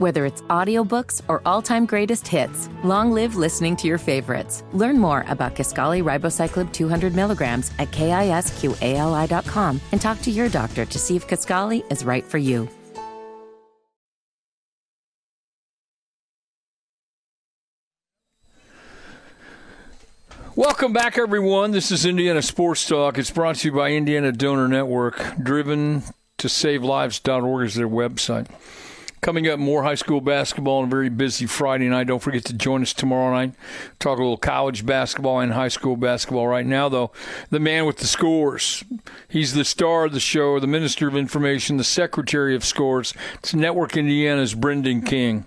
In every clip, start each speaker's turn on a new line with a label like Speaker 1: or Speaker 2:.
Speaker 1: Whether it's audiobooks or all-time greatest hits, long live listening to your favorites. Learn more about Kisqali Ribociclib 200 milligrams at kisqali.com and talk to your doctor to see if Kisqali is right for you.
Speaker 2: Welcome back, everyone. This is Indiana Sports Talk. It's brought to you by Indiana Donor Network. Driven to SaveLives.org is their website. Coming up, more high school basketball on a very busy Friday night. Don't forget to join us tomorrow night. Talk a little college basketball and high school basketball. Right now, though, the man with the scores. He's the star of the show, the Minister of Information, the Secretary of Scores. It's Network Indiana's Brendan King.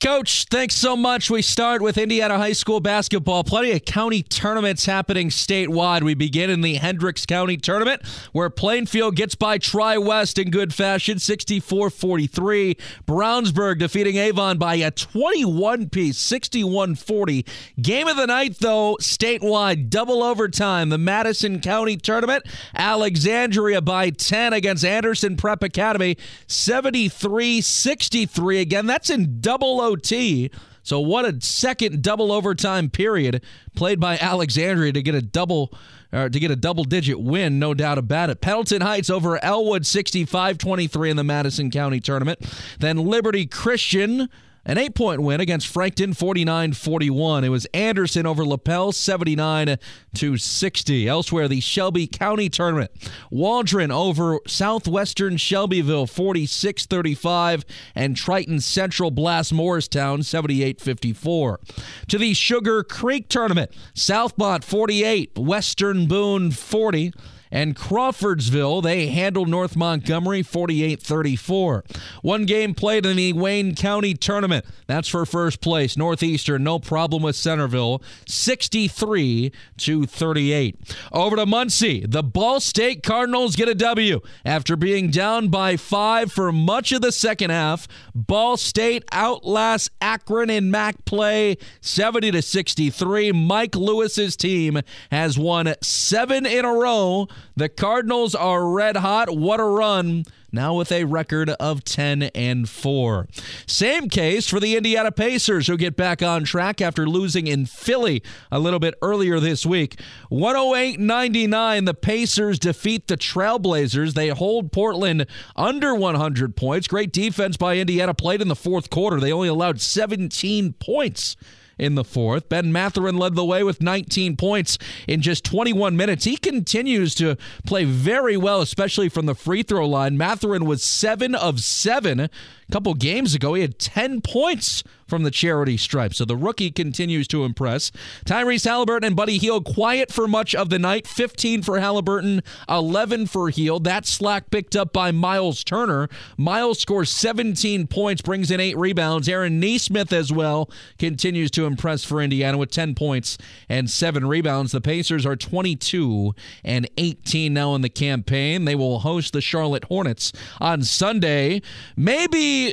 Speaker 3: Coach, thanks so much. We start with Indiana High School basketball. Plenty of county tournaments happening statewide. We begin in the Hendricks County tournament, where Plainfield gets by Tri West in good fashion, 64 43. Brownsburg defeating Avon by a 21 piece, 61 40. Game of the night, though, statewide, double overtime. The Madison County tournament, Alexandria by 10 against Anderson Prep Academy, 73 63. Again, that's in double OT. So what a second double overtime period played by Alexandria to get a double uh, to get a double digit win, no doubt about it. Pendleton Heights over Elwood 65-23 in the Madison County tournament. Then Liberty Christian an eight point win against Frankton 49 41. It was Anderson over Lapel 79 to 60. Elsewhere, the Shelby County tournament. Waldron over Southwestern Shelbyville 46 35. And Triton Central Blast Morristown 78 54. To the Sugar Creek tournament. Southmont 48. Western Boone 40 and Crawfordsville. They handled North Montgomery 48 34. One game played in the Wayne County tournament. That's for first place. Northeastern, no problem with Centerville 63 to 38. Over to Muncie. The Ball State Cardinals get a W after being down by five for much of the second half. Ball State outlasts Akron in MAC play 70 to 63. Mike Lewis's team has won seven in a row the Cardinals are red hot. What a run now with a record of 10 and 4. Same case for the Indiana Pacers, who get back on track after losing in Philly a little bit earlier this week. 108 99, the Pacers defeat the Trailblazers. They hold Portland under 100 points. Great defense by Indiana played in the fourth quarter. They only allowed 17 points in the fourth. Ben Mathurin led the way with 19 points in just 21 minutes. He continues to play very well, especially from the free throw line. Mathurin was 7 of 7 a couple games ago. He had 10 points from the charity stripe. So the rookie continues to impress. Tyrese Halliburton and Buddy Hield quiet for much of the night. 15 for Halliburton, 11 for Hield. That slack picked up by Miles Turner. Miles scores 17 points, brings in eight rebounds. Aaron Nesmith as well continues to impress for Indiana with 10 points and seven rebounds. The Pacers are 22 and 18 now in the campaign. They will host the Charlotte Hornets on Sunday. Maybe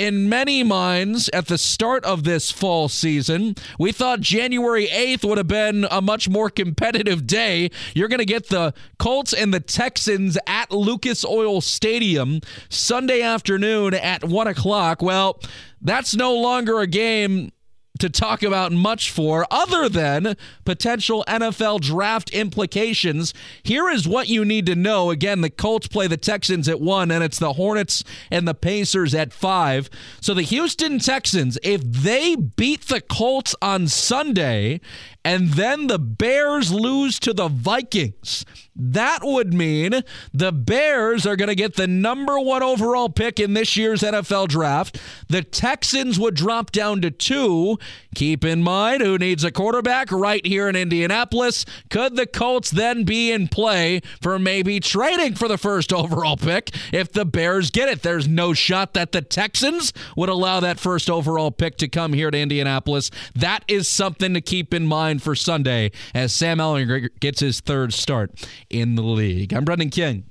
Speaker 3: in many minds at the start of this fall season. We thought January 8th would have been a much more competitive day. You're going to get the Colts and the Texans at Lucas Oil Stadium Sunday afternoon at 1 o'clock. Well, that's no longer a game to talk about much for other than potential NFL draft implications. Here is what you need to know. Again, the Colts play the Texans at 1 and it's the Hornets and the Pacers at 5. So the Houston Texans, if they beat the Colts on Sunday and then the Bears lose to the Vikings, that would mean the Bears are going to get the number one overall pick in this year's NFL draft. The Texans would drop down to two. Keep in mind who needs a quarterback right here in Indianapolis. Could the Colts then be in play for maybe trading for the first overall pick if the Bears get it? There's no shot that the Texans would allow that first overall pick to come here to Indianapolis. That is something to keep in mind for Sunday as Sam Ehlinger gets his third start in the league. I'm Brendan King.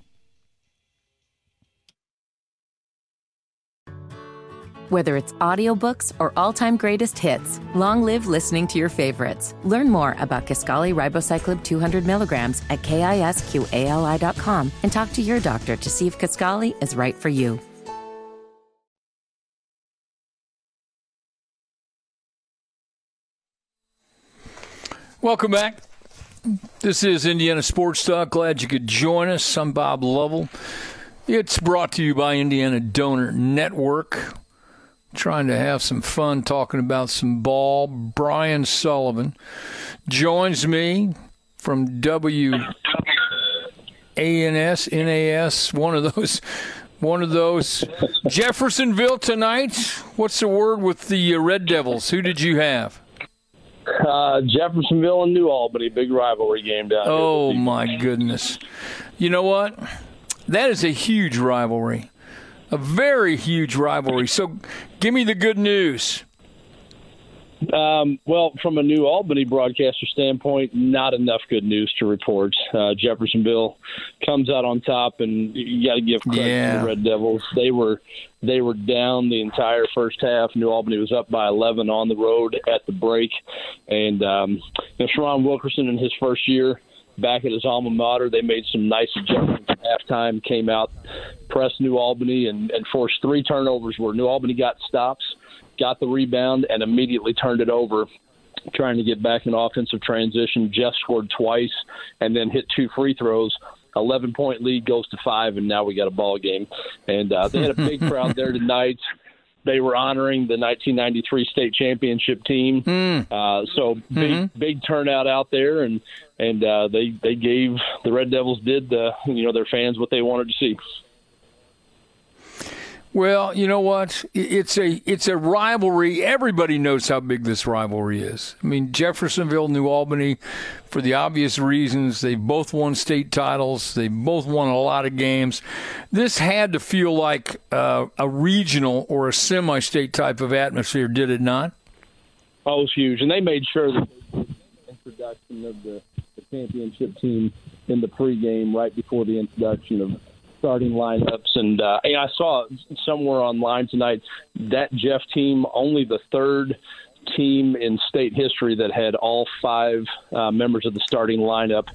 Speaker 1: Whether it's audiobooks or all-time greatest hits, long live listening to your favorites. Learn more about Kisqali Ribociclib 200 milligrams at kisqali.com and talk to your doctor to see if Kisqali is right for you.
Speaker 2: Welcome back. This is Indiana Sports Talk. Glad you could join us. I'm Bob Lovell. It's brought to you by Indiana Donor Network. Trying to have some fun talking about some ball. Brian Sullivan joins me from W A N S N A S. one of those one of those Jeffersonville tonight. What's the word with the uh, Red Devils? Who did you have?
Speaker 4: Uh, Jeffersonville and New Albany, big rivalry game down here.
Speaker 2: Oh my goodness! You know what? That is a huge rivalry, a very huge rivalry. So, give me the good news.
Speaker 4: Um, well, from a New Albany broadcaster standpoint, not enough good news to report. Uh, Jeffersonville comes out on top, and you got to give credit
Speaker 2: Yeah.
Speaker 4: to the Red Devils. They were they were down the entire first half. New Albany was up by 11 on the road at the break, and um, you know, Sharon Wilkerson in his first year back at his alma mater, they made some nice adjustments at halftime. Came out, pressed New Albany, and, and forced three turnovers where New Albany got stops got the rebound and immediately turned it over trying to get back in offensive transition. Jeff scored twice and then hit two free throws. 11 point lead goes to five, and now we got a ball game. And uh, they had a big crowd there tonight. They were honoring the 1993 state championship team. Uh, so big, big turnout out there, and and uh, they they gave the Red Devils did the you know their fans what they wanted to see.
Speaker 2: Well, you know what? It's a it's a rivalry. Everybody knows how big this rivalry is. I mean, Jeffersonville, New Albany, for the obvious reasons, they both won state titles. They both won a lot of games. This had to feel like uh, a regional or a semi-state type of atmosphere, did it not?
Speaker 4: Oh, it was huge, and they made sure that the introduction of the, the championship team in the pregame right before the introduction of starting lineups. And, uh, and I saw somewhere online tonight that Jeff team only the third team in state history that had all five uh, members of the starting lineup.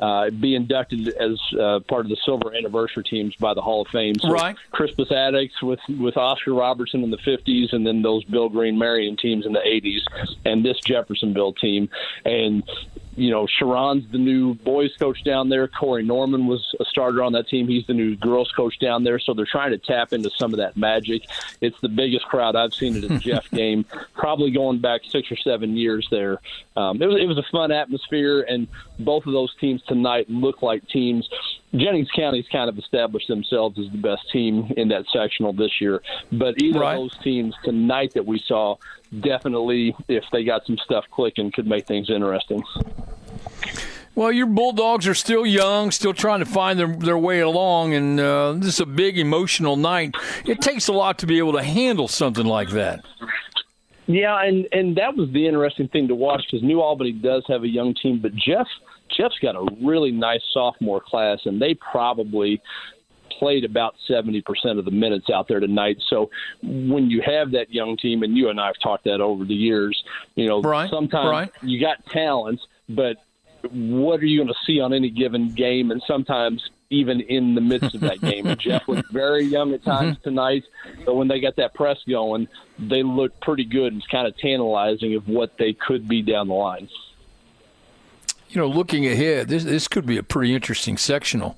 Speaker 4: Uh, be inducted as uh, part of the silver anniversary teams by the Hall of Fame. So
Speaker 2: Right.
Speaker 4: Crispus Attucks with with Oscar Robertson in the 50s, and then those Bill Green Marion teams in the 80s, and this Jeffersonville team. And you know, Sharon's the new boys coach down there. Corey Norman was a starter on that team. He's the new girls coach down there. So they're trying to tap into some of that magic. It's the biggest crowd I've seen at a Jeff game, probably going back six or seven years there. Um, it was it was a fun atmosphere, and both of those teams tonight look like teams. Jennings County's kind of established themselves as the best team in that sectional this year. But either
Speaker 2: Right.
Speaker 4: of those teams tonight that we saw definitely, if they got some stuff clicking, could make things interesting.
Speaker 2: Well, your Bulldogs are still young, still trying to find their, their way along, and uh, this is a big emotional night. It takes a lot to be able to handle something like that.
Speaker 4: Yeah, and and that was the interesting thing to watch because New Albany does have a young team, but Jeff Jeff's got a really nice sophomore class, and they probably played about 70% of the minutes out there tonight. So when you have that young team, and you and I have talked that over the years, you know,
Speaker 2: Right,
Speaker 4: sometimes
Speaker 2: right.
Speaker 4: you got talents, but what are you going to see on any given game? And sometimes even in the midst of that game, and Jeff was very young at times mm-hmm. tonight, but when they got that press going, they looked pretty good. and It's kind of tantalizing of what they could be down the line.
Speaker 2: You know, looking ahead, this, this could be a pretty interesting sectional.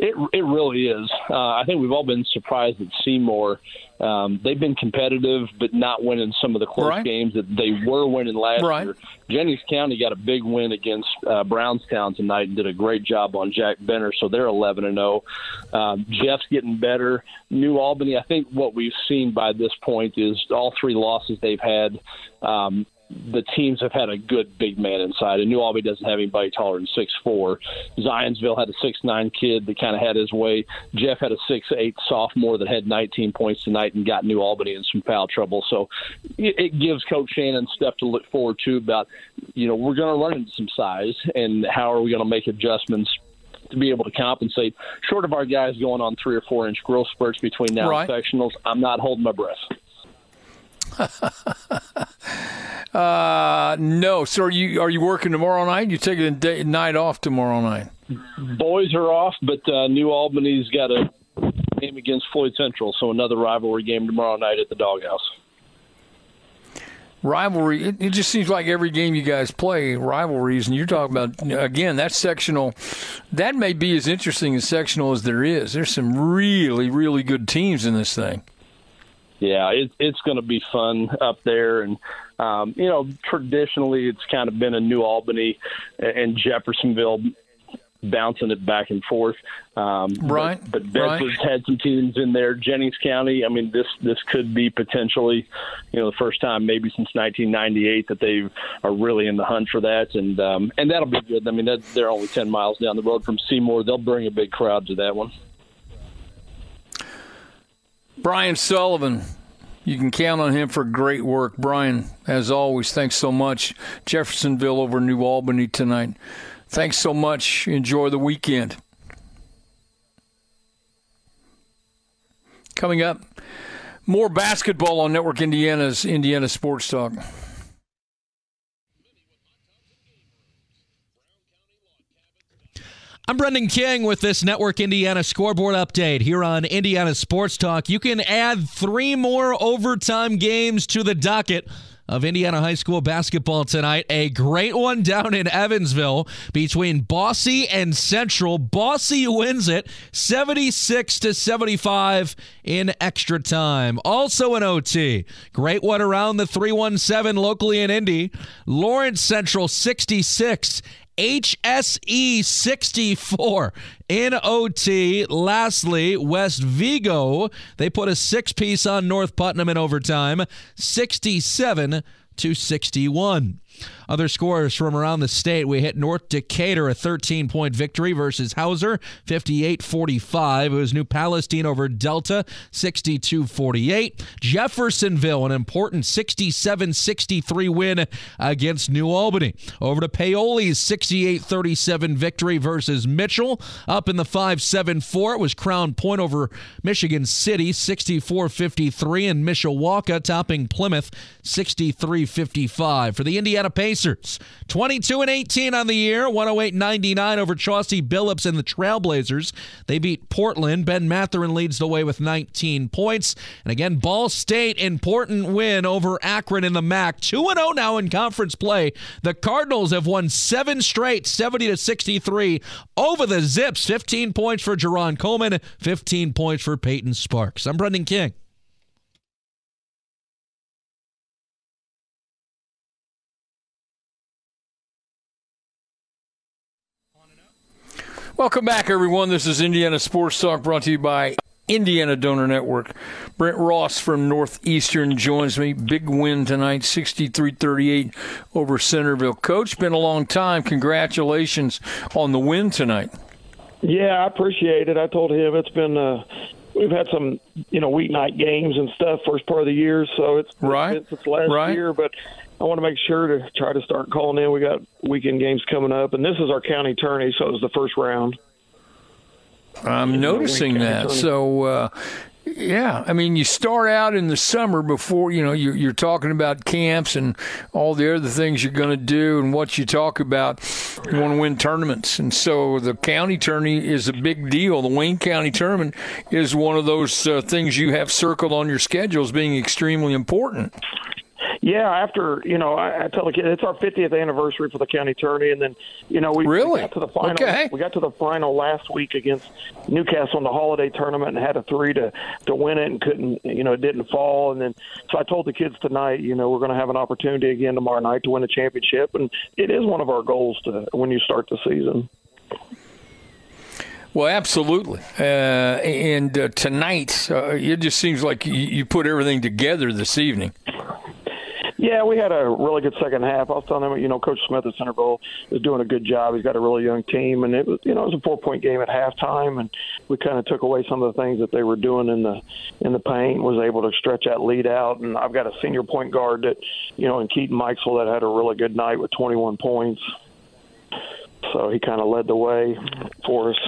Speaker 4: It it really is. Uh, I think we've all been surprised at Seymour. Um, they've been competitive, but not winning some of the close
Speaker 2: Right.
Speaker 4: games that they were winning last
Speaker 2: Right.
Speaker 4: year. Jennings County got a big win against uh, Brownstown tonight and did a great job on Jack Benner, so they're 11 and 0. Um, Jeff's getting better. New Albany, I think what we've seen by this point is all three losses they've had. Um, the teams have had a good big man inside, and New Albany doesn't have anybody taller than six four. Zionsville had a six nine kid that kind of had his way. Jeff had a six eight sophomore that had 19 points tonight and got New Albany in some foul trouble. So it, it gives Coach Shannon stuff to look forward to about you know we're going to run into some size and how are we going to make adjustments to be able to compensate. Short of our guys going on three or four inch growth spurts between now
Speaker 2: right.
Speaker 4: and sectionals, I'm not holding my breath.
Speaker 2: uh, no. So are you are you working tomorrow night? You taking a day, night off tomorrow night?
Speaker 4: Boys are off, but uh, New Albany's got a game against Floyd Central, so another rivalry game tomorrow night at the Doghouse.
Speaker 2: Rivalry. It, it just seems like every game you guys play rivalries, and you're talking about again that sectional. That may be as interesting as sectional as there is. There's some really really good teams in this thing
Speaker 4: yeah, it, it's going to be fun up there. And, um, you know, traditionally it's kind of been a New Albany and Jeffersonville bouncing it back and forth.
Speaker 2: Um, right.
Speaker 4: But, but Bedford's right. had some teams in there. Jennings County. I mean, this this could be potentially, you know, the first time maybe since 1998 that they are really in the hunt for that, and um, and that'll be good. I mean, that, they're only 10 miles down the road from Seymour. They'll bring a big crowd to that one.
Speaker 2: Brian Sullivan. You can count on him for great work. Brian, as always, thanks so much. Jeffersonville over New Albany tonight. Thanks so much. Enjoy the weekend. Coming up, more basketball on Network Indiana's Indiana Sports Talk.
Speaker 3: I'm Brendan King with this Network Indiana scoreboard update here on Indiana Sports Talk. You can add three more overtime games to the docket of Indiana high school basketball tonight. A great one down in Evansville between Bosse and Central. Bosse wins it 76 to 75 in extra time. Also an OT. Great one around the 317 locally in Indy. Lawrence Central 66 HSE 64 in OT. Lastly, West Vigo, they put a six piece on North Putnam in overtime, 67 to 61. Other scores from around the state. We hit North Decatur a 13 point victory versus Hauser 58 45. It was New Palestine over Delta 62 48. Jeffersonville, an important 67 63 win against New Albany. Over to Paoli's 68 37 victory versus Mitchell. Up in the 5 7 4. It was Crown Point over Michigan City 64 53. And Mishawaka topping Plymouth 63 55. For the Indiana Pacers. 22 and 18 on the year, 108 99 over Chauncey Billups and the Trailblazers. They beat Portland. Ben Mathurin leads the way with 19 points. And again, Ball State, important win over Akron in the MAC. 2 0 now in conference play. The Cardinals have won seven straight, 70 to 63 over the Zips. 15 points for Jarron Coleman, 15 points for Peyton Sparks. I'm Brendan King.
Speaker 2: Welcome back, everyone. This is Indiana Sports Talk brought to you by Indiana Donor Network. Brent Ross from Northeastern joins me. Big win tonight, 63 38 over Centerville. Coach, been a long time. Congratulations on the win tonight.
Speaker 5: Yeah, I appreciate it. I told him it's been. Uh, we've had some, you know, weeknight games and stuff first part of the year, so it's
Speaker 2: right.
Speaker 5: It's, it's last
Speaker 2: right.
Speaker 5: year, but I want to make sure to try to start calling in. We got weekend games coming up, and this is our county tourney, so it was the first round.
Speaker 2: I'm noticing that. So, uh, yeah, I mean, you start out in the summer before you know you're, you're talking about camps and all the other things you're going to do and what you talk about. You want to win tournaments, and so the county tourney is a big deal. The Wayne County tournament is one of those uh, things you have circled on your schedule as being extremely important.
Speaker 5: Yeah, after you know, I, I tell the kids it's our 50th anniversary for the county tourney, and then you know we,
Speaker 2: really?
Speaker 5: we got to the final.
Speaker 2: Okay.
Speaker 5: We got to the final last week against Newcastle in the holiday tournament and had a three to to win it and couldn't you know it didn't fall, and then so I told the kids tonight you know we're going to have an opportunity again tomorrow night to win a championship, and it is one of our goals to when you start the season.
Speaker 2: Well, absolutely. Uh, and uh, tonight, uh, it just seems like you, you put everything together this evening.
Speaker 5: Yeah, we had a really good second half. I was telling them, you know, Coach Smith at Centerville is doing a good job. He's got a really young team, and it was, you know, it was a four point game at halftime, and we kind of took away some of the things that they were doing in the in the paint. Was able to stretch that lead out, and I've got a senior point guard that, you know, in Keaton Mikesell that had a really good night with 21 points. so he kind of led the way for us.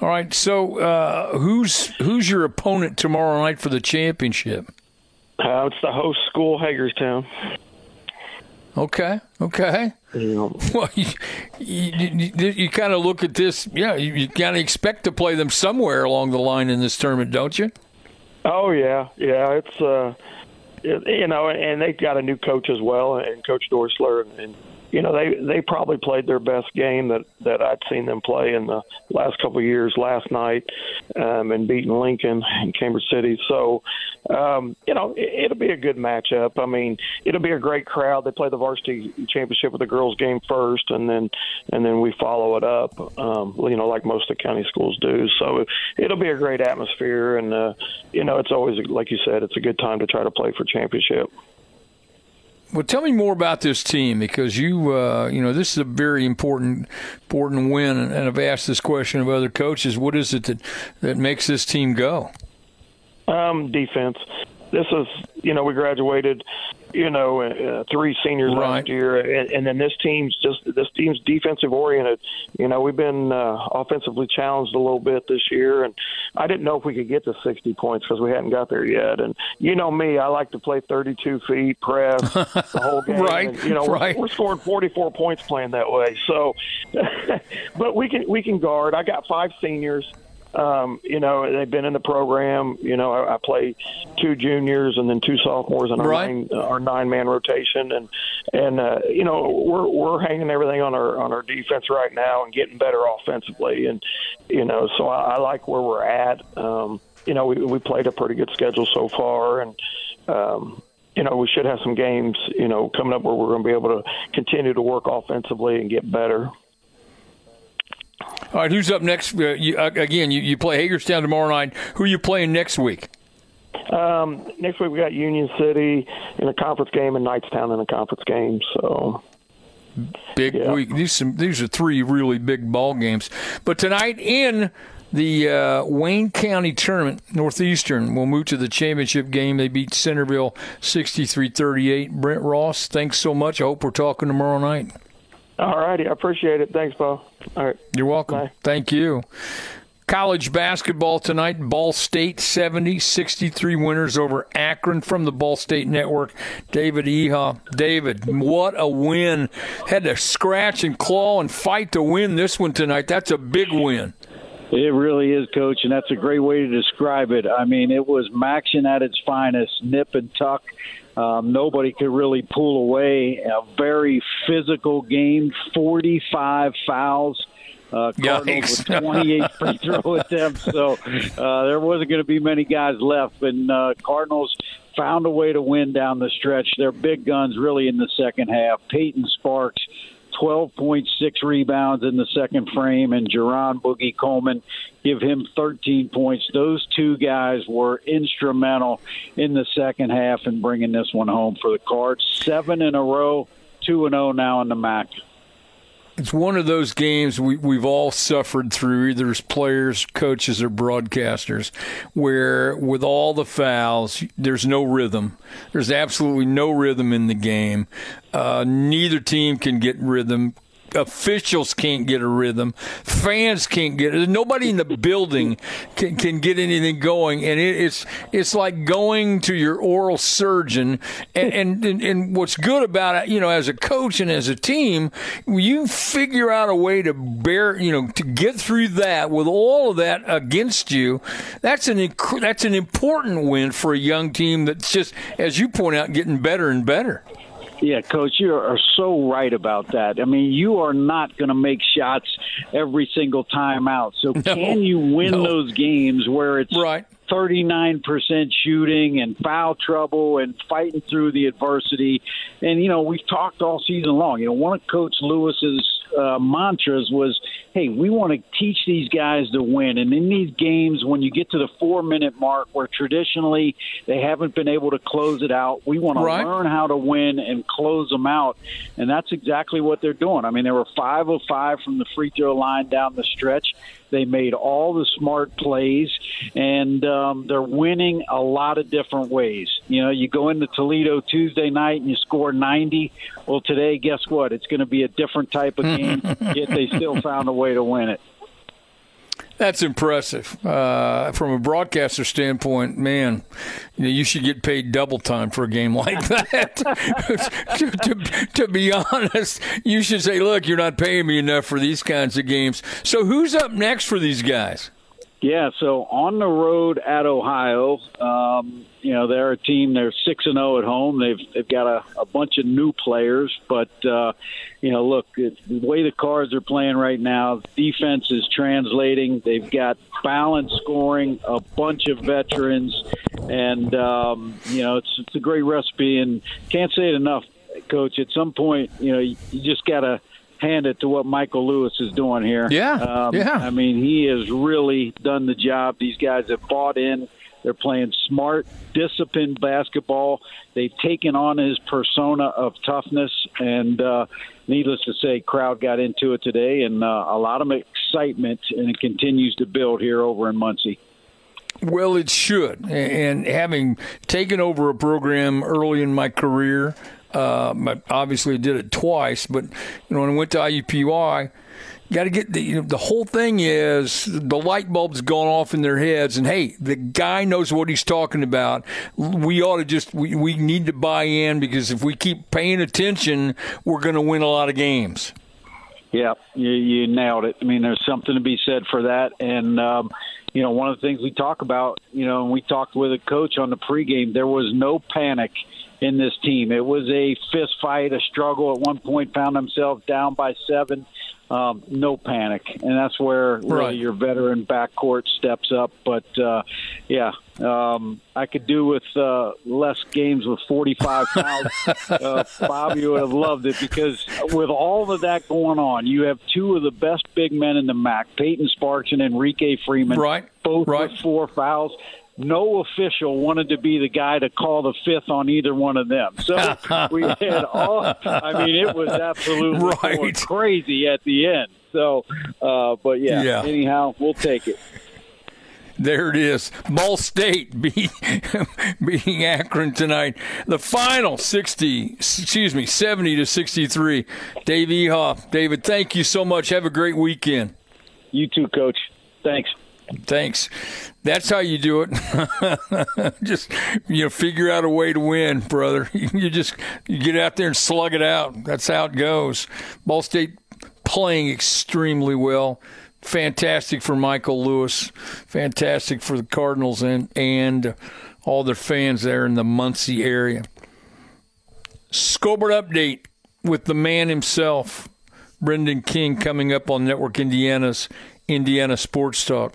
Speaker 2: All right. So, uh, who's who's your opponent tomorrow night for the championship?
Speaker 5: Uh, it's the host school, Hagerstown.
Speaker 2: Okay. Okay. Well, you, you, you, you kind of look at this. Yeah, you, you kind of expect to play them somewhere along the line in this tournament, don't you?
Speaker 5: Oh yeah, yeah. It's uh, it, you know, and they've got a new coach as well, and Coach Dorsler, and you know they they probably played their best game that that I'd seen them play in the last couple of years. Last night, um, and beating Lincoln and Cambridge City. So, um, you know, it, it'll be a good matchup. I mean, it'll be a great crowd. They play the varsity championship with the girls game first, and then and then we follow it up. Um, you know, like most of the county schools do. So it'll be a great atmosphere, and uh, you know, it's always like you said, it's a good time to try to play for championship.
Speaker 2: Well, tell me more about this team because you, uh, you know, this is a very important, important win, and I've asked this question of other coaches. What is it that that makes this team go?
Speaker 5: Um, defense. This is, you know, we graduated you know, uh, three seniors
Speaker 2: right.
Speaker 5: last year, and, and then this team's just this team's defensive oriented. You know, we've been uh, offensively challenged a little bit this year, and I didn't know if we could get to 60 points because we hadn't got there yet. And you know me, I like to play 32 feet, press the whole game.
Speaker 2: right,
Speaker 5: and, you know,
Speaker 2: right.
Speaker 5: we're, we're scoring 44 points playing that way. So, but we can we can guard. I got five seniors. Um, you know, they've been in the program. You know, I, I play two juniors and then two sophomores in our
Speaker 2: Right.
Speaker 5: nine our nine man rotation, and and uh, you know we're we're hanging everything on our on our defense right now and getting better offensively, and you know, so I, I like where we're at. Um, you know, we we played a pretty good schedule so far, and. Um, you know, we should have some games, you know, coming up where we're going to be able to continue to work offensively and get better.
Speaker 2: All right, who's up next? Uh, you, uh, again, you, you play Hagerstown tomorrow night. Who are you playing next week?
Speaker 5: Um, next week we got Union City in a conference game and Knightstown in a conference game. So
Speaker 2: Big
Speaker 5: Yeah.
Speaker 2: week. These some these are three really big ball games. But tonight in the uh, Wayne County tournament, Northeastern will move to the championship game. They beat Centerville 63-38. Brent Ross, thanks so much. I hope we're talking tomorrow night.
Speaker 5: All righty, I appreciate it. Thanks, Paul. All right.
Speaker 2: You're welcome.
Speaker 5: Bye.
Speaker 2: Thank you. College basketball tonight. Ball State 70 63 winners over Akron from the Ball State Network. David Eha. David, what a win. Had to scratch and claw and fight to win this one tonight. That's a big win.
Speaker 6: It really is, Coach, and that's a great way to describe it. I mean, it was MACtion at its finest, nip and tuck. Um, nobody could really pull away. A very physical game, 45 fouls. Uh, Cardinals
Speaker 2: Yikes.
Speaker 6: with 28 free throw attempts, so uh, there wasn't going to be many guys left. And uh, Cardinals found a way to win down the stretch. Their big guns really in the second half. Peyton Sparks 12.6 rebounds in the second frame, and Jarron Boogie Coleman give him 13 points. Those two guys were instrumental in the second half in bringing this one home for the Cards. Seven in a row, two and zero now in the MAC.
Speaker 2: It's one of those games we, we've all suffered through, either as players, coaches, or broadcasters, where with all the fouls, there's no rhythm. There's absolutely no rhythm in the game. Uh, neither team can get rhythm. Officials can't get a rhythm. Fans can't get it. Nobody in the building can, can get anything going, and it, it's it's like going to your oral surgeon. And, and and and what's good about it, you know, as a coach and as a team, you figure out a way to bear, you know, to get through that with all of that against you. That's an inc- that's an important win for a young team that's just, as you point out, getting better and better.
Speaker 6: Yeah, coach, you are so right about that. I mean, you are not going to make shots every single time out. So, can you win
Speaker 2: no.
Speaker 6: those games where it's
Speaker 2: Right.
Speaker 6: 39% shooting and foul trouble and fighting through the adversity? And, you know, we've talked all season long. You know, one of Coach Lewis's uh, mantras was, hey, we want to teach these guys to win. And in these games, when you get to the four minute mark where traditionally they haven't been able to close it out, we want to learn how to win and close them out. And that's exactly what they're doing. I mean, they were five of five from the free throw line down the stretch. They made all the smart plays, and um, they're winning a lot of different ways. You know, you go into Toledo Tuesday night and you score 90. Well, today, guess what? It's going to be a different type of game, yet they still found a way to win it.
Speaker 2: That's impressive. Uh, from a broadcaster standpoint, man, you, know, you should get paid double time for a game like that. to, to, to, be honest, you should say, look, you're not paying me enough for these kinds of games. So who's up next for these guys?
Speaker 6: Yeah, so on the road at Ohio, um, you know they're a team. They're six and zero oh at home. They've they've got a, a bunch of new players, but uh, you know, look the way the Cards are playing right now. Defense is translating. They've got balanced scoring, a bunch of veterans, and um, you know it's it's a great recipe. And can't say it enough, Coach. At some point, you know, you, you just gotta hand it to what Michael Lewis is doing here.
Speaker 2: Yeah, um, yeah. I
Speaker 6: mean, he has really done the job. These guys have bought in. They're playing smart, disciplined basketball. They've taken on his persona of toughness, and uh, needless to say, crowd got into it today, and uh, a lot of excitement, and it continues to build here over in Muncie.
Speaker 2: Well, it should. And having taken over a program early in my career, uh, I obviously did it twice, but you know when I went to IUPUI, got to get the you know, the whole thing is the light bulb's gone off in their heads, and hey, the guy knows what he's talking about. We ought to just we, we need to buy in because if we keep paying attention, we're going to win a lot of games.
Speaker 6: Yeah, you, you nailed it. I mean, there's something to be said for that, and. Um, you know, one of the things we talk about, you know, and we talked with a coach on the pregame, there was no panic in this team. It was a fist fight, a struggle. At one point, found themselves down by seven. Um, no panic, and that's where really right. your veteran backcourt steps up. But uh, yeah, um, I could do with uh, less games with 45 fouls. uh, Bobby would have loved it because with all of that going on, you have two of the best big men in the MAC, Peyton Sparks and Enrique Freeman,
Speaker 2: right?
Speaker 6: Both
Speaker 2: right.
Speaker 6: with four fouls no official wanted to be the guy to call the fifth on either one of them. So we had all. I mean, it was absolutely right. crazy at the end. So, uh, but yeah, yeah. Anyhow, we'll take it.
Speaker 2: There it is. Ball State beat, beating Akron tonight. The final 60, excuse me, 70 to 63. Dave Ehoff. David, thank you so much. Have a great weekend.
Speaker 6: You too, Coach. Thanks.
Speaker 2: Thanks. That's how you do it. just you know, figure out a way to win, brother. You just you get out there and slug it out. That's how it goes. Ball State playing extremely well. Fantastic for Michael Lewis. Fantastic for the Cardinals and and all their fans there in the Muncie area. Scoreboard update with the man himself, Brendan King, coming up on Network Indiana's Indiana Sports Talk.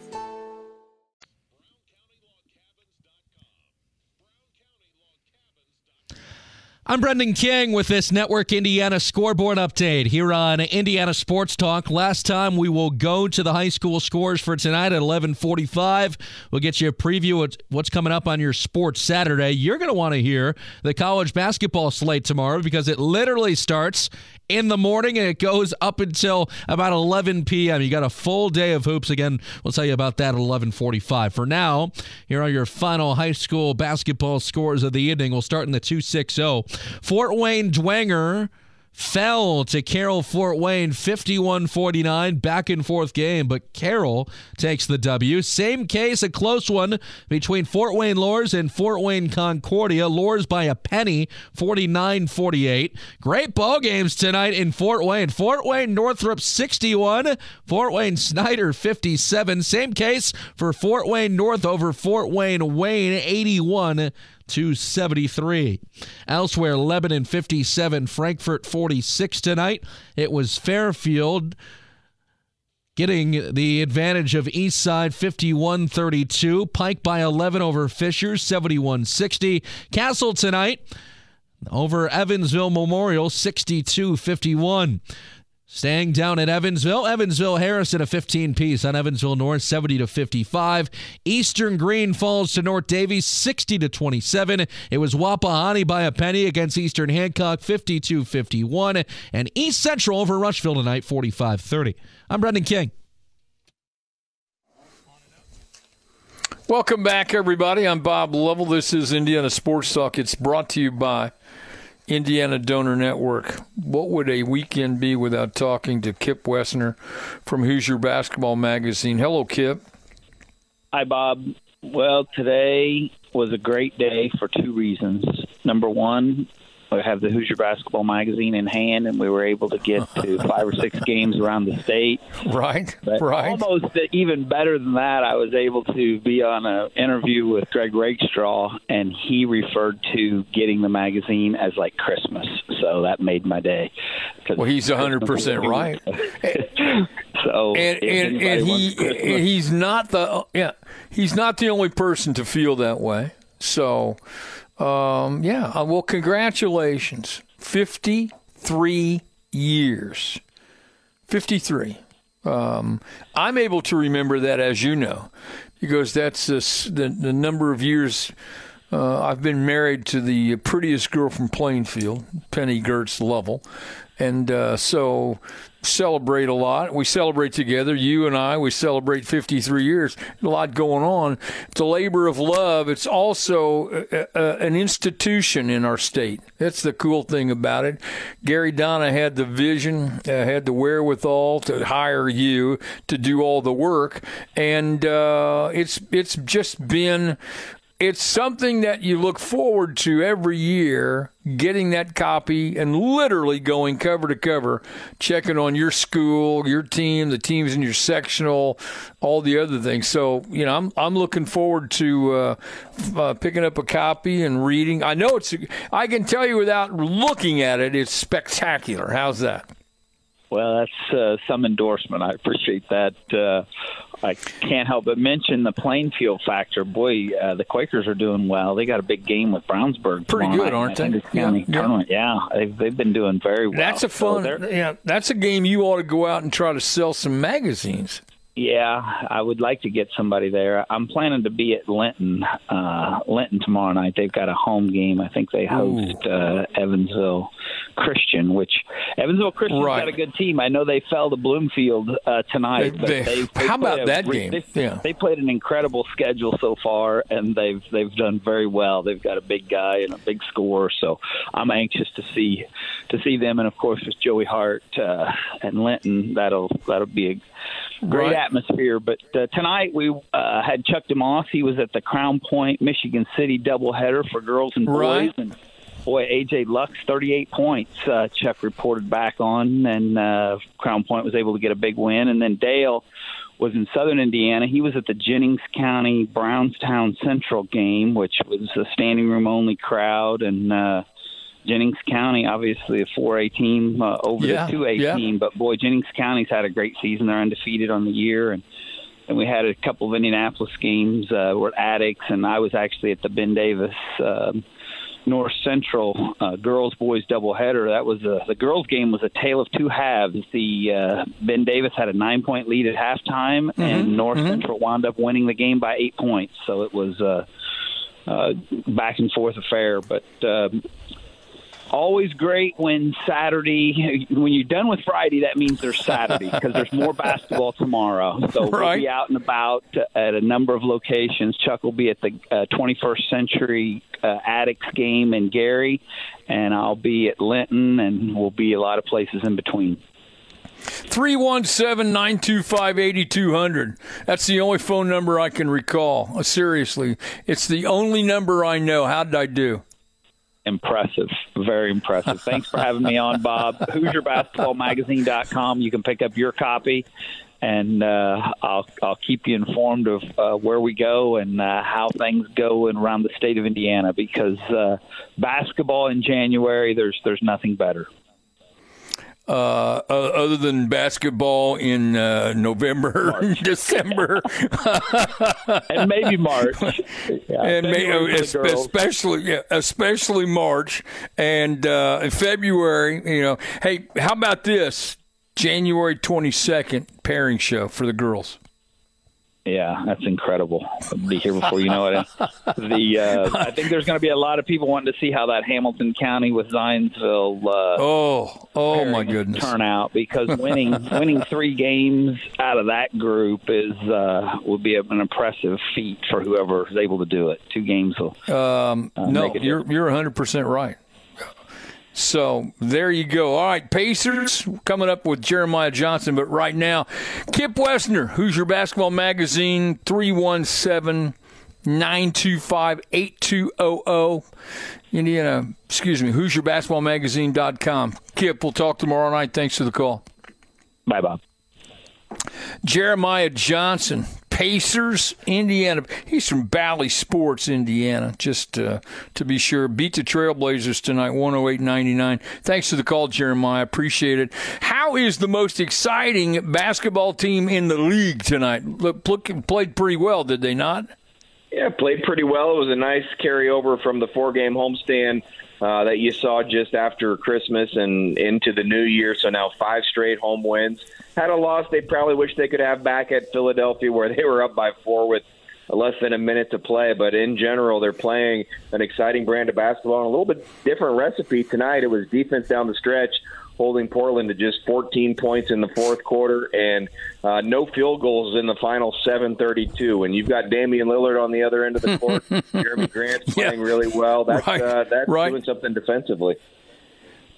Speaker 3: I'm Brendan King with this Network Indiana scoreboard update here on Indiana Sports Talk. Last time we will go to the high school scores for tonight at 11:45. We'll get you a preview of what's coming up on your sports Saturday. You're going to want to hear the college basketball slate tomorrow because it literally starts in the morning and it goes up until about 11 p.m. You got a full day of hoops. Again, we'll tell you about that at 11:45. For now, here are your final high school basketball scores of the evening. We'll start in the 260. Fort Wayne Dwenger fell to Carroll Fort Wayne 51 49, back and forth game, but Carroll takes the W. Same case, a close one between Fort Wayne Luers and Fort Wayne Concordia. Luers by a penny 49 48. Great ball games tonight in Fort Wayne. Fort Wayne Northrop 61, Fort Wayne Snyder 57. Same case for Fort Wayne North over Fort Wayne Wayne 81 273. Elsewhere, Lebanon 57, Frankfort 46 tonight. It was Fairfield getting the advantage of Eastside 51 32. Pike by 11 over Fisher 71 60. Castle tonight over Evansville Memorial 62 51. Staying down at Evansville, Evansville Harrison a 15 piece on Evansville North 70 to 55. Eastern Green falls to North Daviess 60 to 27. It was Wapahani by a penny against Eastern Hancock 52 51. And East Central over Rushville tonight 45 30. I'm Brendan King.
Speaker 2: Welcome back, everybody. I'm Bob Lovell. This is Indiana Sports Talk. It's brought to you by Indiana Donor Network. What would a weekend be without talking to Kip Wesner from Hoosier Basketball Magazine? Hello, Kip.
Speaker 7: Hi, Bob. Well, today was a great day for two reasons. Number one, we have the Hoosier Basketball Magazine in hand, and we were able to get to five or six games around the state.
Speaker 2: Right,
Speaker 7: but
Speaker 2: right.
Speaker 7: Almost even better than that, I was able to be on an interview with Greg Rakestraw, and he referred to getting the magazine as like Christmas. So that made my day.
Speaker 2: Well, he's hundred percent right.
Speaker 7: so
Speaker 2: and and, and he he's not the yeah he's not the only person to feel that way. So um, yeah, uh, well, congratulations. 53 years. 53. Um, I'm able to remember that, as you know, because that's the, the, number of years uh, I've been married to the prettiest girl from Plainfield, Penny Gertz Lovell. And uh, so celebrate a lot. We celebrate together. You and I, we celebrate 53 years. A lot going on. It's a labor of love. It's also a, a, an institution in our state. That's the cool thing about it. Gary Donna had the vision, uh, had the wherewithal to hire you to do all the work, and uh, it's it's just been it's something that you look forward to every year getting that copy and literally going cover to cover checking on your school your team the teams in your sectional all the other things so you know i'm, I'm looking forward to uh, uh, picking up a copy and reading i know it's i can tell you without looking at it it's spectacular how's that
Speaker 7: well, that's uh, some endorsement. I appreciate that. Uh, I can't help but mention the Plainfield factor. Boy, uh, the Quakers are doing well. They got a big game with Brownsburg.
Speaker 2: Pretty good, aren't they?
Speaker 7: Yeah, yeah. yeah, they've, they've been doing very well.
Speaker 2: That's a fun. So yeah, that's a game you ought to go out and try to sell some magazines.
Speaker 7: Yeah, I would like to get somebody there. I'm planning to be at Linton, uh, Linton tomorrow night. They've got a home game. I think they host uh, Evansville Christian, which Evansville Christian's right. got a good team. I know they fell to Bloomfield uh, tonight.
Speaker 2: They, they, they how about
Speaker 7: a,
Speaker 2: that game?
Speaker 7: They,
Speaker 2: yeah.
Speaker 7: they played an incredible schedule so far, and they've they've done very well. They've got a big guy and a big score, so I'm anxious to see to see them. And of course, with Joey Hart uh, and Linton, that'll that'll be a great
Speaker 2: right.
Speaker 7: atmosphere. But uh, tonight we uh, had Chuck DeMoss. He was at the Crown Point Michigan City doubleheader for girls and boys,
Speaker 2: right.
Speaker 7: and boy, AJ Lux, 38 points. Uh, Chuck reported back on, and uh, Crown Point was able to get a big win. And then Dale was in Southern Indiana. He was at the Jennings County Brownstown Central game, which was a standing room only crowd, and uh, Jennings County, obviously a 4A team uh, over
Speaker 2: yeah,
Speaker 7: the 2A
Speaker 2: yeah.
Speaker 7: team, but boy, Jennings County's had a great season. They're undefeated on the year, and and we had a couple of Indianapolis games. Uh, we're at Attucks, and I was actually at the Ben Davis. Um, North Central uh, girls boys doubleheader. That was a, the girls game was a tale of two halves. The uh, Ben Davis had a nine point lead at halftime,
Speaker 2: mm-hmm,
Speaker 7: and North
Speaker 2: mm-hmm.
Speaker 7: Central wound up winning the game by eight points. So it was a uh, back and forth affair. But um, always great when Saturday, when you're done with Friday, that means there's Saturday because there's more basketball tomorrow. So
Speaker 2: right.
Speaker 7: we'll be out and about at a number of locations. Chuck will be at the uh, 21st Century uh, Attucks game in Gary, and I'll be at Linton, and we'll be a lot of places in between.
Speaker 2: 317 925 8200. That's the only phone number I can recall. Uh, seriously. It's the only number I know. How did I do?
Speaker 7: Impressive. Very impressive. Thanks for having me on, Bob. HoosierBasketballMagazine.com. You can pick up your copy, and uh, I'll I'll keep you informed of uh, where we go and uh, how things go in, around the state of Indiana. Because uh, basketball in January, there's there's nothing better.
Speaker 2: Uh, other than basketball in uh, November, December,
Speaker 4: and maybe March,
Speaker 2: yeah, and may, especially yeah, especially March and uh, February. You know, hey, how about this January twenty second pairing show for the girls?
Speaker 7: Yeah, that's incredible. I'll be here before you know it. The uh, I think there's going to be a lot of people wanting to see how that Hamilton County with Zionsville. Uh,
Speaker 2: oh, oh my goodness!
Speaker 7: Turnout because winning winning three games out of that group is uh, would be an impressive feat for whoever is able to do it. Two games will.
Speaker 2: Um, uh, no, you're you're 100 percent right. So there you go. All right, Pacers coming up with Jeremiah Johnson. But right now, Kip Wesner, Hoosier Basketball Magazine, 317 925 8200. Indiana, excuse me, Hoosier Basketball Magazine.com. Kip, we'll talk tomorrow night. Thanks for the call.
Speaker 7: Bye, Bob.
Speaker 2: Jeremiah Johnson, Pacers, Indiana. He's from Bally Sports, Indiana, just uh, to be sure. Beat the Trailblazers tonight, 108-99. Thanks for the call, Jeremiah. Appreciate it. How is the most exciting basketball team in the league tonight? Look, played pretty well, did they not?
Speaker 8: Yeah, played pretty well. It was a nice carryover from the four-game homestand uh, that you saw just after Christmas and into the new year. So now five straight home wins. Had a loss they probably wish they could have back at Philadelphia, where they were up by four with less than a minute to play. But in general, they're playing an exciting brand of basketball and a little bit different recipe tonight. It was defense down the stretch holding Portland to just 14 points in the fourth quarter and uh, no field goals in the final 7:32. And you've got Damian Lillard on the other end of the court. Jerami Grant's playing yeah. really well. That's right. uh, that's right. doing something defensively.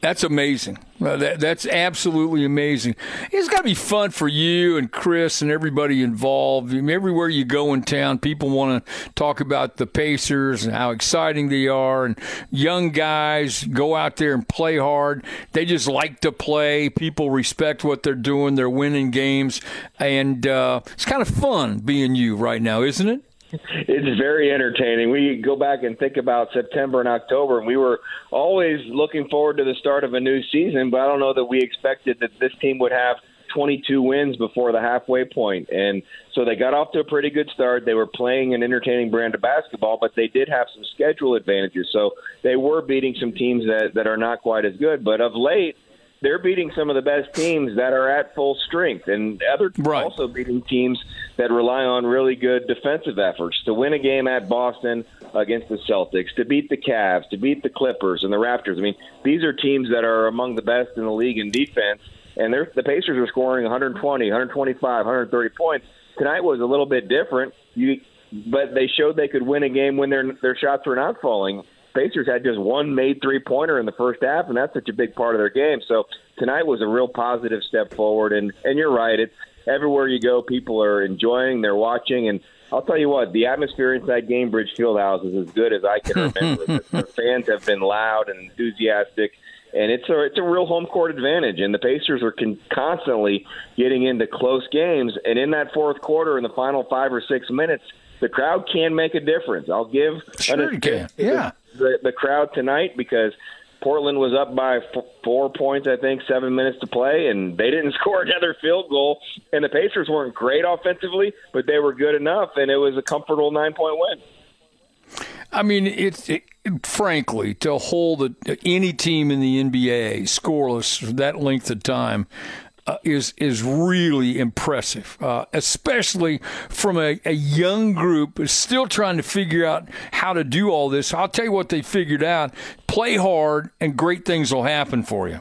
Speaker 2: That's amazing. Uh, that, that's absolutely amazing. It's got to be fun for you and Chris and everybody involved. I mean, everywhere you go in town, people want to talk about the Pacers and how exciting they are. And young guys go out there and play hard. They just like to play. People respect what they're doing. They're winning games. And uh, it's kind of fun being you right now, isn't it?
Speaker 8: It's very entertaining. We go back and think about September and October, and we were always looking forward to the start of a new season, but I don't know that we expected that this team would have 22 wins before the halfway point. And so they got off to a pretty good start. They were playing an entertaining brand of basketball, but they did have some schedule advantages. So they were beating some teams that, that are not quite as good. But of late, they're beating some of the best teams that are at full strength, and other right. also beating teams that rely on really good defensive efforts to win a game at Boston against the Celtics, to beat the Cavs, to beat the Clippers and the Raptors. I mean, these are teams that are among the best in the league in defense, and they're, the Pacers are scoring 120, 125, 130 points. Tonight was a little bit different. You, but they showed they could win a game when their their shots were not falling. Pacers had just one made three pointer in the first half, and that's such a big part of their game. So tonight was a real positive step forward. And and you're right, it's everywhere you go, people are enjoying, they're watching, and I'll tell you what, the atmosphere inside Gainbridge Fieldhouse is as good as I can remember. the fans have been loud and enthusiastic, and it's a it's a real home court advantage. And the Pacers are con- constantly getting into close games, and in that fourth quarter, in the final five or six minutes, the crowd can make a difference. I'll give
Speaker 2: sure an can. Yeah
Speaker 8: the, the crowd tonight because Portland was up by f- four points, I think, seven minutes to play, and they didn't score another field goal. And the Pacers weren't great offensively, but they were good enough, and it was a comfortable nine point win.
Speaker 2: I mean, it's it, frankly to hold a, any team in the NBA scoreless for that length of time uh, is is really impressive, uh, especially from a, a young group still trying to figure out how to do all this. I'll tell you what they figured out: play hard, and great things will happen for you.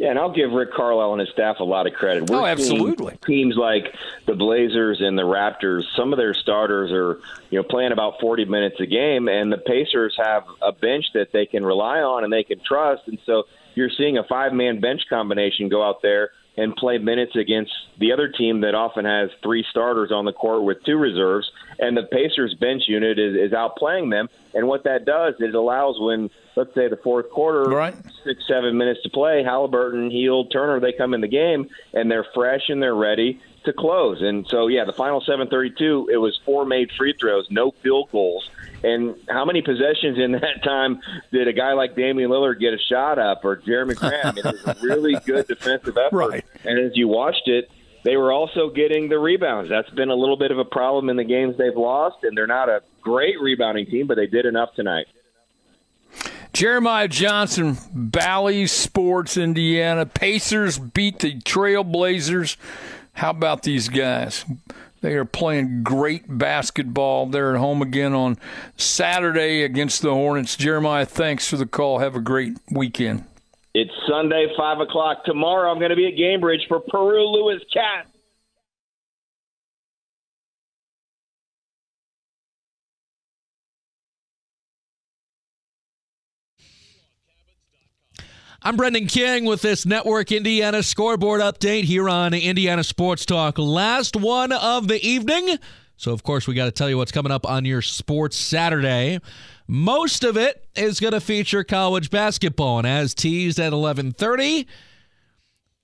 Speaker 8: Yeah, and I'll give Rick Carlisle and his staff a lot of credit.
Speaker 2: We're oh, absolutely.
Speaker 8: Teams like the Blazers and the Raptors, some of their starters are, you know, playing about 40 minutes a game, and the Pacers have a bench that they can rely on and they can trust. And so you're seeing a five-man bench combination go out there and play minutes against the other team that often has three starters on the court with two reserves. And the Pacers bench unit is, is outplaying them. And what that does is it allows when, let's say, the fourth quarter,
Speaker 2: right.
Speaker 8: six, seven minutes to play, Halliburton, Hield, Turner, they come in the game and they're fresh and they're ready. to close. And so, yeah, the final 732, it was four made free throws, no field goals. And how many possessions in that time did a guy like Damian Lillard get a shot up or Jeremy mean, it was a really good defensive effort.
Speaker 2: Right.
Speaker 8: And as you watched it, they were also getting the rebounds. That's been a little bit of a problem in the games they've lost, and they're not a great rebounding team, but they did enough tonight.
Speaker 2: Jeremiah Johnson, Bally Sports, Indiana. Pacers beat the Trailblazers. How about these guys? They are playing great basketball. They're at home again on Saturday against the Hornets. Jeremiah, thanks for the call. Have a great weekend.
Speaker 8: It's Sunday, 5 o'clock. Tomorrow, I'm going to be at Gainbridge for Peru Lewis Cat.
Speaker 3: I'm Brendan King with this Network Indiana scoreboard update here on Indiana Sports Talk. Last one of the evening. So, of course, we got to tell you what's coming up on your Sports Saturday. Most of it is going to feature college basketball, and as teased at 11:30,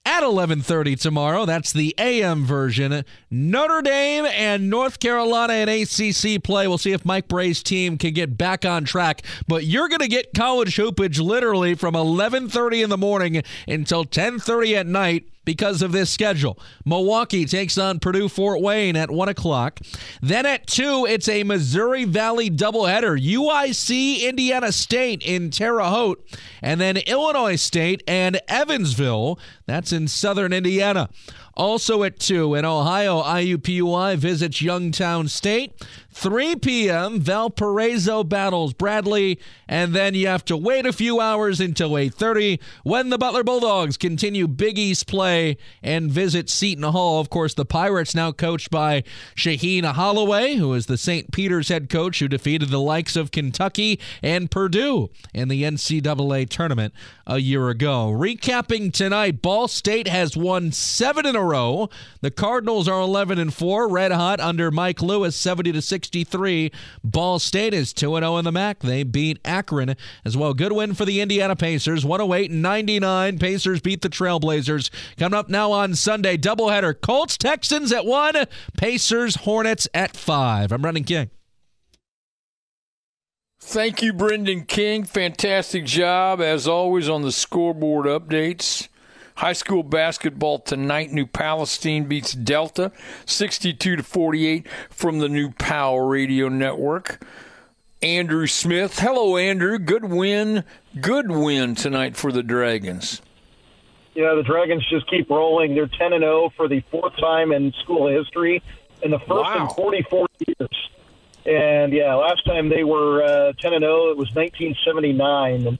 Speaker 3: at 11:30 tomorrow. That's the AM version. Notre Dame and North Carolina in ACC play. We'll see if Mike Brey's team can get back on track. But you're going to get college hoopage literally from 11:30 in the morning until 10:30 at night because of this schedule. Milwaukee takes on Purdue Fort Wayne at 1 o'clock. Then at 2, it's a Missouri Valley doubleheader. UIC Indiana State in Terre Haute, and then Illinois State and Evansville. That's in southern Indiana. Also at 2 in Ohio, IUPUI visits Youngstown State. 3 p.m., Valparaiso battles Bradley, and then you have to wait a few hours until 8.30 when the Butler Bulldogs continue Big East play and visit Seton Hall. Of course, the Pirates now coached by Shaheen Holloway, who is the St. Peter's head coach who defeated the likes of Kentucky and Purdue in the NCAA tournament a year ago. Recapping tonight, Ball State has won seven in a row. The Cardinals are 11 and 4, red hot under Mike Lewis, 70 to 63. Ball State is 2 0 in the MAC. They beat Akron as well. Good win for the Indiana Pacers, 108 99. Pacers beat the Trailblazers. Coming up now on Sunday, doubleheader Colts Texans at 1, Pacers Hornets at 5. I'm Brendan King.
Speaker 2: Thank you, Brendan King. Fantastic job, as always, on the scoreboard updates. High school basketball tonight. New Palestine beats Delta 62 to 48 from the New Power Radio Network. Andrew Smith. Hello, Andrew. Good win. Good win tonight for the Dragons.
Speaker 9: Yeah, the Dragons just keep rolling. They're 10 and 0 for the fourth time in school history in the first
Speaker 2: Wow.
Speaker 9: in 44 years. And yeah, last time they were uh, 10 and 0, it was 1979. And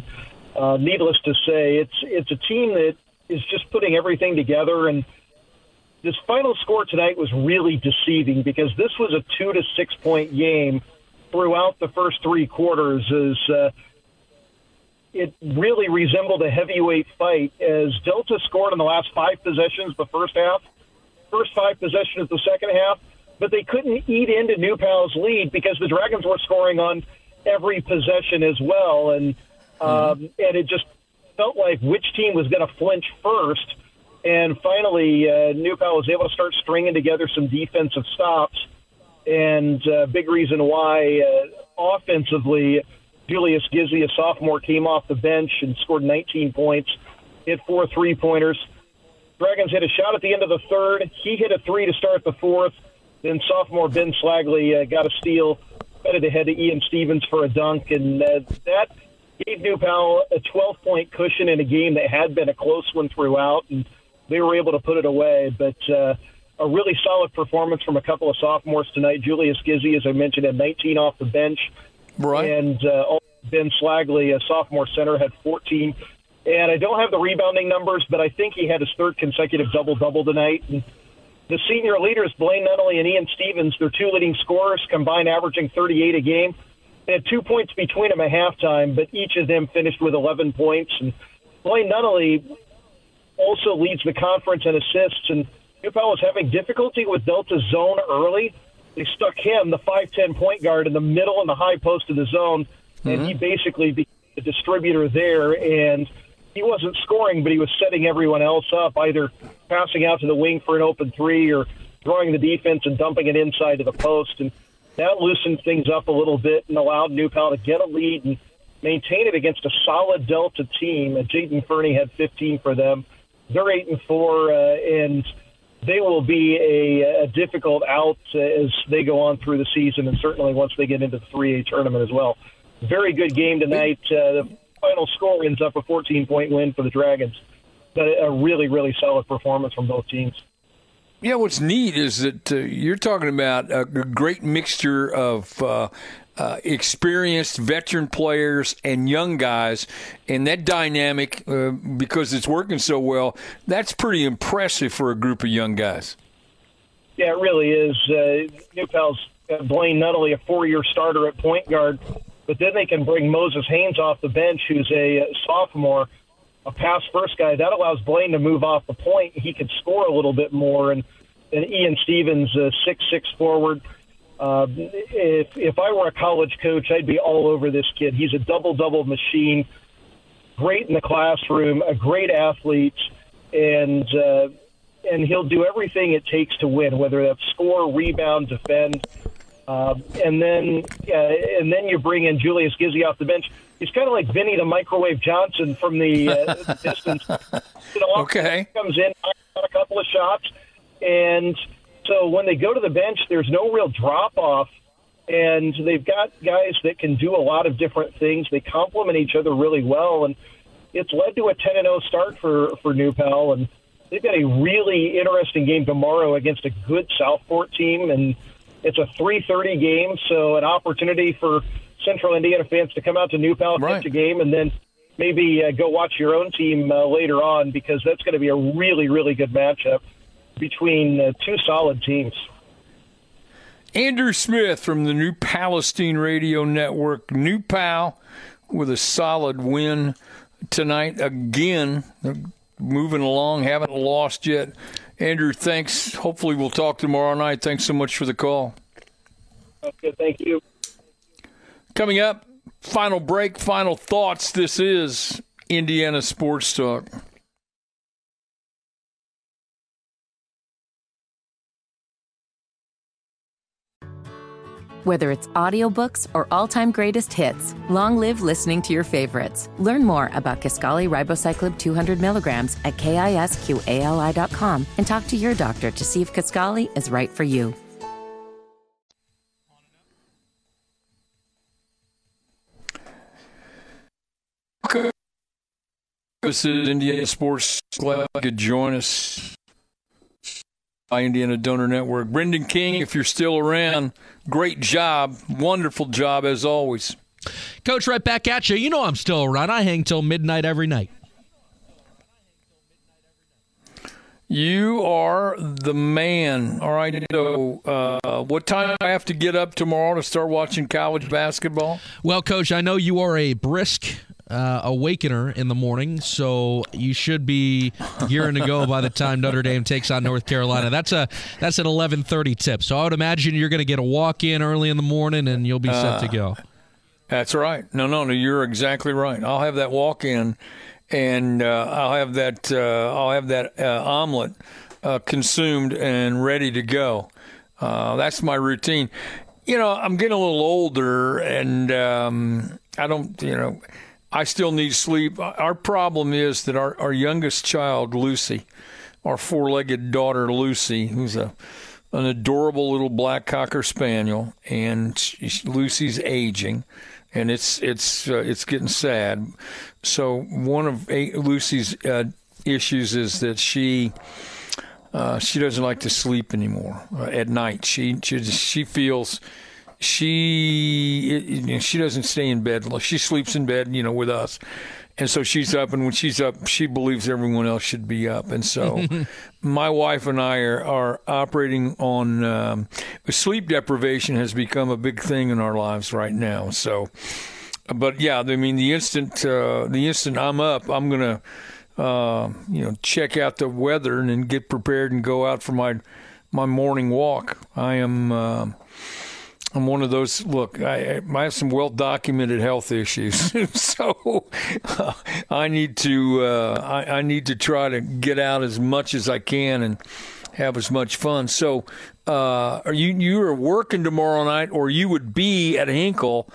Speaker 9: uh, needless to say, it's it's a team that is just putting everything together. And this final score tonight was really deceiving because this was a two to six point game throughout the first three quarters. As uh, it really resembled a heavyweight fight as Delta scored in the last five possessions the first half, first five possessions of the second half, but they couldn't eat into New Pal's lead because the Dragons were scoring on every possession as well, and um, and it just felt like which team was going to flinch first. And finally, uh, was able to start stringing together some defensive stops, and uh, big reason why uh, offensively, Julius Gizzy, a sophomore, came off the bench and scored 19 points, hit four three pointers. Dragons hit a shot at the end of the third. He hit a three to start the fourth. Then sophomore Ben Slagley uh, got a steal, headed ahead to Ian Stevens for a dunk, and uh, that gave New Pal a 12 point cushion in a game that had been a close one throughout, and they were able to put it away. But uh, a really solid performance from a couple of sophomores tonight. Julius Gizzy, as I mentioned, had 19 off the bench.
Speaker 2: Right.
Speaker 9: And uh, Ben Slagley, a sophomore center, had 14. And I don't have the rebounding numbers, but I think he had his third consecutive double double tonight. And the senior leaders, Blaine Nunnally and Ian Stevens, their two leading scorers, combined averaging 38 a game. They had two points between them at halftime, but each of them finished with 11 points. And Blaine Nunnally also leads the conference in assists. And Newpal was having difficulty with Delta's zone early. They stuck him, the 5'10 point guard, in the middle and the high post of the zone, and he mm-hmm. basically became the distributor there. And he wasn't scoring, but he was setting everyone else up, either passing out to the wing for an open three or drawing the defense and dumping it inside to the post. And that loosened things up a little bit and allowed New Pal to get a lead and maintain it against a solid Delta team. And Jayden Fernie had 15 for them. They're eight and four, uh, and they will be a, a difficult out as they go on through the season, and certainly once they get into the 3A tournament as well. Very good game tonight. Uh, the final score ends up a 14 point win for the Dragons. But a really, really solid performance from both teams.
Speaker 2: Yeah, what's neat is that uh, you're talking about a great mixture of uh, uh, experienced veteran players and young guys, and that dynamic, uh, because it's working so well, that's pretty impressive for a group of young guys.
Speaker 9: Yeah, it really is. Uh, New Pal's Blaine not only a four-year starter at point guard, but then they can bring Moses Haynes off the bench, who's a sophomore, a pass first guy. That allows Blaine to move off the point. He could score a little bit more, and and Ian Stevens, a six six forward. Uh, if if I were a college coach, I'd be all over this kid. He's a double double machine, great in the classroom, a great athlete, and uh, and he'll do everything it takes to win, whether that's score, rebound, defend. Uh, and then uh, and then you bring in Julius Gizzy off the bench. He's kind of like Vinnie the Microwave Johnson from the uh, distance.
Speaker 2: You know,
Speaker 9: okay, comes in, a couple of shots, and so when they go to the bench, there's no real drop off, and they've got guys that can do a lot of different things. They complement each other really well, and it's led to a 10 and 0 start for for New Pal, and they've got a really interesting game tomorrow against a good Southport team, and it's a 3:30 game, so an opportunity for Central Indiana fans to come out to New Pal, right. catch a game, and then maybe uh, go watch your own team uh, later on because that's going to be a really, really good matchup between uh, two solid teams.
Speaker 2: Andrew Smith from the New Palestine Radio Network, New Pal, with a solid win tonight again. Moving along, haven't lost yet. Andrew, thanks. Hopefully, we'll talk tomorrow night. Thanks so much for the call.
Speaker 9: Okay, thank you.
Speaker 2: Coming up, final break, final thoughts. This is Indiana Sports Talk.
Speaker 1: Whether it's audiobooks or all-time greatest hits, long live listening to your favorites. Learn more about Kisqali Ribociclib 200 milligrams at kisqali.com and talk to your doctor to see if Kisqali is right for you.
Speaker 2: This is Indiana Sports. Glad you could join us by Indiana Donor Network. Brendan King, if you're still around, great job. Wonderful job as always.
Speaker 3: Coach, right back at you. You know I'm still around. I hang till midnight every night.
Speaker 2: You are the man. All right. So, uh, what time do I have to get up tomorrow to start watching college basketball?
Speaker 3: Well, Coach, I know you are a brisk uh, awakener in the morning, so you should be gearing to go by the time Notre Dame takes on North Carolina. That's a that's an eleven thirty tip. So I would imagine you're going to get a walk in early in the morning, and you'll be set uh, to go.
Speaker 2: That's right. No, no, no. You're exactly right. I'll have that walk in, and uh, I'll have that uh, I'll have that uh, omelet uh, consumed and ready to go. that's my routine. You know, I'm getting a little older, and um, I don't, you know I still need sleep. Our problem is that our, our youngest child, Lucy, our four legged daughter, Lucy, who's a an adorable little black cocker spaniel, and Lucy's aging, and it's it's uh, it's getting sad. So one of Lucy's uh, issues is that she uh, she doesn't like to sleep anymore uh, at night. She she she feels she she doesn't stay in bed. She sleeps in bed, you know, with us. And so she's up, and when she's up, she believes everyone else should be up. And so, my wife and I are, are operating on um, sleep deprivation has become a big thing in our lives right now. So, but yeah, I mean, the instant uh, the instant I'm up, I'm gonna uh, you know check out the weather and then get prepared and go out for my my morning walk. I am. Uh, I'm one of those. Look, I, I have some well documented health issues, so uh, I need to uh, I, I, need to try to get out as much as I can and have as much fun. So, uh, are you you are working tomorrow night, or you would be at Hinkle?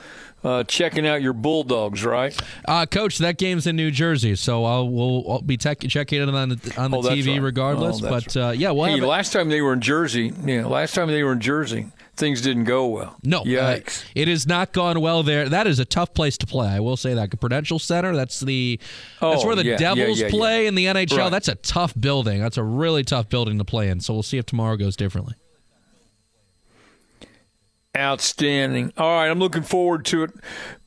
Speaker 2: Uh, checking out your Bulldogs, right?
Speaker 3: Uh, Coach, that game's in New Jersey, so I'll we'll I'll be tech, checking it on the on the
Speaker 2: Oh,
Speaker 3: TV
Speaker 2: right.
Speaker 3: regardless.
Speaker 2: Oh,
Speaker 3: but uh, yeah, we'll
Speaker 2: hey, last time they were in Jersey, yeah, last time they were in Jersey, things didn't go well.
Speaker 3: No, uh, it has not gone well there. That is a tough place to play. I will say that. Prudential Center. That's the that's
Speaker 2: Oh,
Speaker 3: where the
Speaker 2: yeah,
Speaker 3: Devils
Speaker 2: yeah, yeah.
Speaker 3: play in the NHL.
Speaker 2: Right.
Speaker 3: That's a tough building. That's a really tough building to play in. So we'll see if tomorrow goes differently.
Speaker 2: Outstanding. All right, I'm looking forward to it.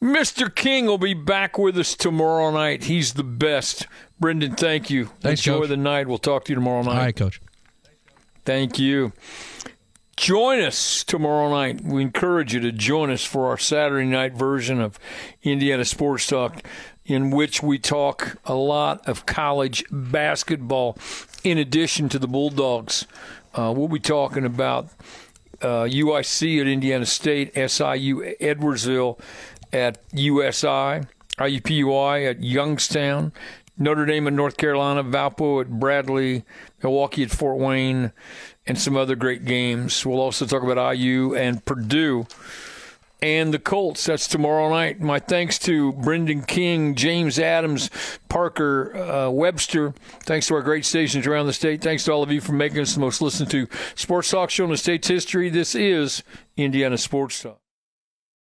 Speaker 2: Mr. King will be back with us tomorrow night. He's the best. Brendan, thank you.
Speaker 3: Thanks,
Speaker 2: Enjoy
Speaker 3: Coach.
Speaker 2: the night. We'll talk to you tomorrow night.
Speaker 3: All right, Coach.
Speaker 2: Thank you. Join us tomorrow night. We encourage you to join us for our Saturday night version of Indiana Sports Talk, in which we talk a lot of college basketball in addition to the Bulldogs. Uh, we'll be talking about uh, UIC at Indiana State, SIU Edwardsville at USI, IUPUI at Youngstown, Notre Dame at North Carolina, Valpo at Bradley, Milwaukee at Fort Wayne, and some other great games. We'll also talk about IU and Purdue and the Colts. That's tomorrow night. My thanks to Brendan King, James Adams, Parker uh, Webster. Thanks to our great stations around the state. Thanks to all of you for making us the most listened to sports talk show in the state's history. This is Indiana Sports Talk.